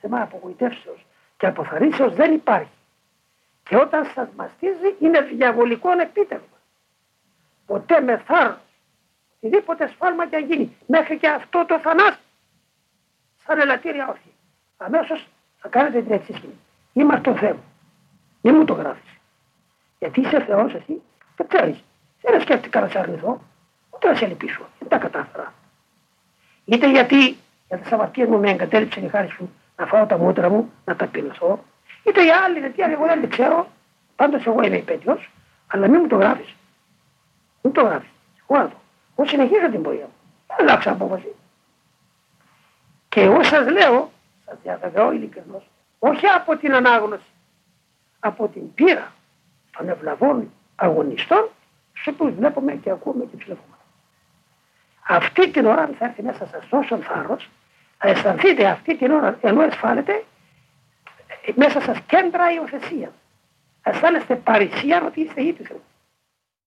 θέμα απογοητεύσεως και αποθαρρύνσεως δεν υπάρχει. Και όταν σας μαστίζει είναι διαβολικό επίτευγμα. Ποτέ με θάρρος, οτιδήποτε σφάλμα και αν γίνει, μέχρι και αυτό το θανάσι, σαν ελαττήρια όχι. Αμέσως θα κάνετε την εξής σκηνή. Είμαστε το Θεό. Μην μου το γράφεις. Γιατί είσαι Θεός εσύ; Και ξέρεις. Δεν σκέφτηκα να σε αρνηθώ, ούτε να σε λυπήσω. Δεν τα κατάφερα. Είτε γιατί για τι αμαρτίε μου με εγκατέλειψε η χάρη σου να φάω τα μούτρα μου, να τα πεινωθώ, είτε οι άλλοι, γιατί εγώ δεν ξέρω, πάντως εγώ είμαι υπέτειος, αλλά μην μου το γράφεις. Μην το γράφεις. Εγώ να το. Εγώ συνεχίζω την πορεία μου. Δεν αλλάξα απόφαση. Και εγώ σας λέω, σας διαβεβαιώ ειλικρινώς, όχι από την ανάγνωση, από την πείρα των ευλαβών αγωνιστών, στου οποίου βλέπουμε και ακούμε και ψηλεύουμε. Αυτή την ώρα θα έρθει μέσα σας τόσο θάρρος, θα αισθανθείτε αυτή την ώρα ενώ εσφάλετε μέσα σας κέντρα υιοθεσία. Αισθάνεστε παρησία ότι είστε ήπιθροι.